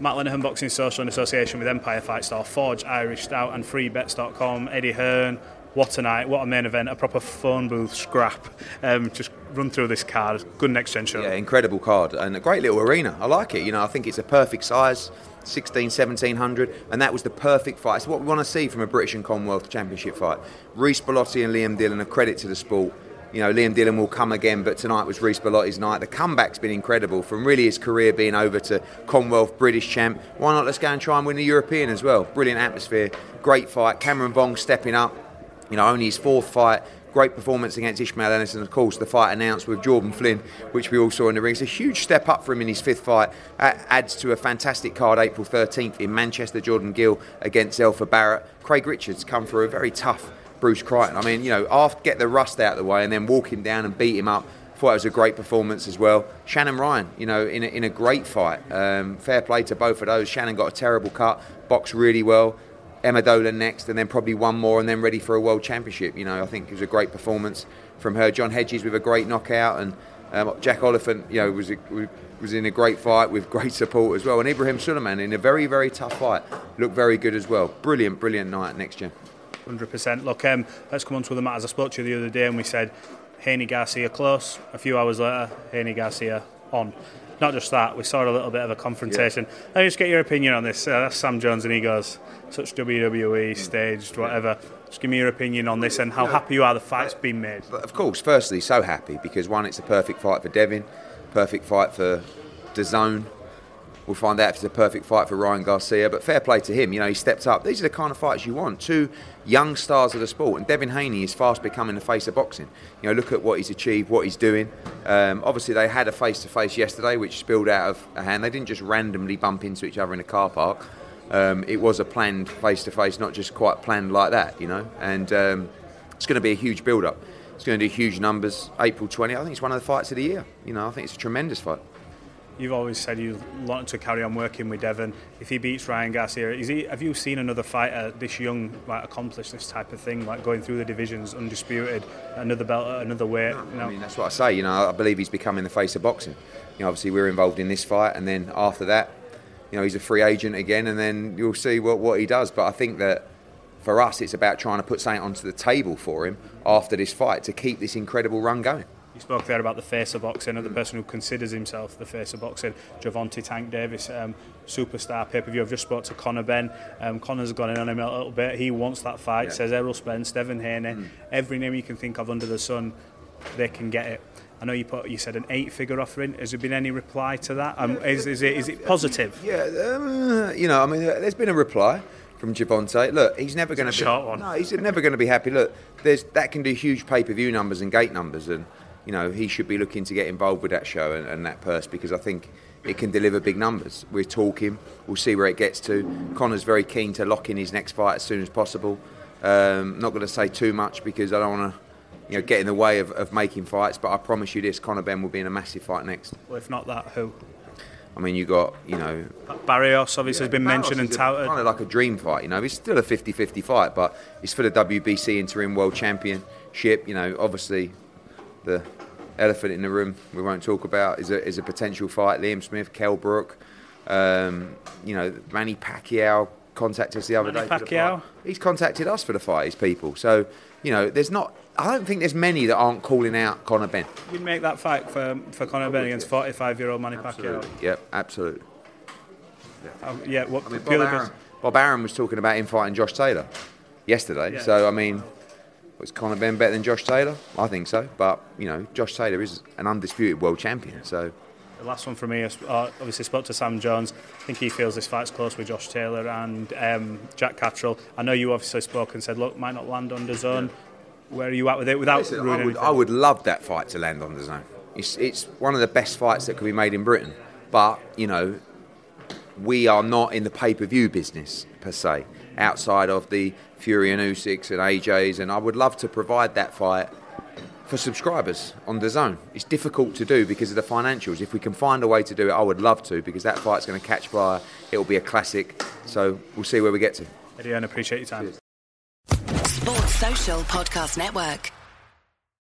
Matt Lenihan Boxing Social in association with Empire Fight Store, Forge, Irish Stout and FreeBets.com, Eddie Hearn. What a night, what a main event, a proper phone booth scrap. Um, just run through this card, good next gen show. Yeah, incredible card and a great little arena. I like it. You know, I think it's a perfect size. 16, 1700, and that was the perfect fight. It's what we want to see from a British and Commonwealth Championship fight. Reece Bellotti and Liam Dillon, a credit to the sport you know, Liam Dillon will come again, but tonight was Reece Bellotti's night. The comeback's been incredible from really his career being over to Commonwealth British champ. Why not let's go and try and win the European as well? Brilliant atmosphere, great fight. Cameron Vong stepping up, you know, only his fourth fight. Great performance against Ishmael Ellis, and of course the fight announced with Jordan Flynn, which we all saw in the ring. It's a huge step up for him in his fifth fight. That adds to a fantastic card April 13th in Manchester. Jordan Gill against Zelfa Barrett. Craig Richards come for a very tough Bruce Crichton. I mean, you know, after get the rust out of the way and then walk him down and beat him up. Thought it was a great performance as well. Shannon Ryan, you know, in a, in a great fight. Um, fair play to both of those. Shannon got a terrible cut, boxed really well. Emma Dolan next, and then probably one more, and then ready for a world championship. You know, I think it was a great performance from her. John Hedges with a great knockout, and um, Jack Oliphant, you know, was was in a great fight with great support as well. And Ibrahim Sulaiman in a very very tough fight, looked very good as well. Brilliant, brilliant night next year. 100%. Look, um, let's come on to the matters. I spoke to you the other day and we said Haney Garcia close. A few hours later, Haney Garcia on. Not just that, we saw a little bit of a confrontation. Yeah. Let me just get your opinion on this. Uh, that's Sam Jones and he goes, such WWE, staged, whatever. Just give me your opinion on this and how happy you are the fight's been made. Of course, firstly, so happy because one, it's a perfect fight for Devin, perfect fight for DAZN, We'll find out if it's a perfect fight for Ryan Garcia. But fair play to him. You know, he stepped up. These are the kind of fights you want. Two young stars of the sport. And Devin Haney is fast becoming the face of boxing. You know, look at what he's achieved, what he's doing. Um, obviously, they had a face to face yesterday, which spilled out of hand. They didn't just randomly bump into each other in a car park. Um, it was a planned face to face, not just quite planned like that, you know. And um, it's going to be a huge build up. It's going to do huge numbers. April 20, I think it's one of the fights of the year. You know, I think it's a tremendous fight you've always said you want to carry on working with Devin. If he beats Ryan Garcia, is he? Have you seen another fighter this young like accomplish this type of thing, like going through the divisions undisputed, another belt, another weight? No, you know? I mean, that's what I say. You know, I believe he's becoming the face of boxing. You know, obviously we're involved in this fight, and then after that, you know, he's a free agent again, and then you'll see what what he does. But I think that for us, it's about trying to put something onto the table for him after this fight to keep this incredible run going. You spoke there about the face of boxing, another person who considers himself the face of boxing, Gervonta Tank Davis, um, superstar pay per view. I've just spoke to Conor Benn. Um, Conor's gone in on him a little bit. He wants that fight, yeah. says Errol Spence, Devin Haney, mm. every name you can think of under the sun, they can get it. I know you put you said an eight-figure offering. Has there been any reply to that? Um, is, is, it, is it positive? Yeah, um, you know, I mean, there's been a reply from Gervonta. Look, he's never going to be. Short one. No, he's never going to be happy. Look, there's that can do huge pay-per-view numbers and gate numbers, and you know, he should be looking to get involved with that show and, and, that purse because I think it can deliver big numbers. We're talking, we'll see where it gets to. Conor's very keen to lock in his next fight as soon as possible. Um, not going to say too much because I don't want to you know, get in the way of, of, making fights, but I promise you this Conor Benn will be in a massive fight next. Well, if not that, who? I mean, you got, you know. Barrios obviously yeah, has been Barrios mentioned and touted. Kind of like a dream fight, you know. It's still a 50 50 fight, but it's for the WBC Interim World Championship. You know, obviously, the elephant in the room we won't talk about is a, is a potential fight. Liam Smith, Kell Brook, um, you know, Manny Pacquiao contacted us the other Manny day. Pacquiao? He's contacted us for the fight, his people. So, you know, there's not, I don't think there's many that aren't calling out Conor Benn. You'd make that fight for, for Conor Benn against 45 year old Manny absolutely. Pacquiao? Yep, absolutely. Yeah, um, yeah what, I mean, Bob, Arum, Bob Arum was talking about him fighting Josh Taylor yesterday. Yeah. So, I mean, was Conor Benn better than Josh Taylor? I think so. But, you know, Josh Taylor is an undisputed world champion. So. The last one for me, is, uh, obviously spoke to Sam Jones. I think he feels this fight's close with Josh Taylor and um, Jack Catterall. I know you obviously spoke and said, look, might not land on DAZN. Yeah. Where are you at with it without Listen, I would, I would love that fight to land on DAZN. It's, it's one of the best fights that could be made in Britain. But, you know, we are not in the pay-per-view business per se, outside of the Fury and Usyks and AJ's, and I would love to provide that fight for subscribers on DAZN. It's difficult to do because of the financials. If we can find a way to do it, I would love to because that fight's going to catch fire. It'll be a classic. So we'll see where we get to. Eddie, I appreciate your time. Sports Social Podcast Network.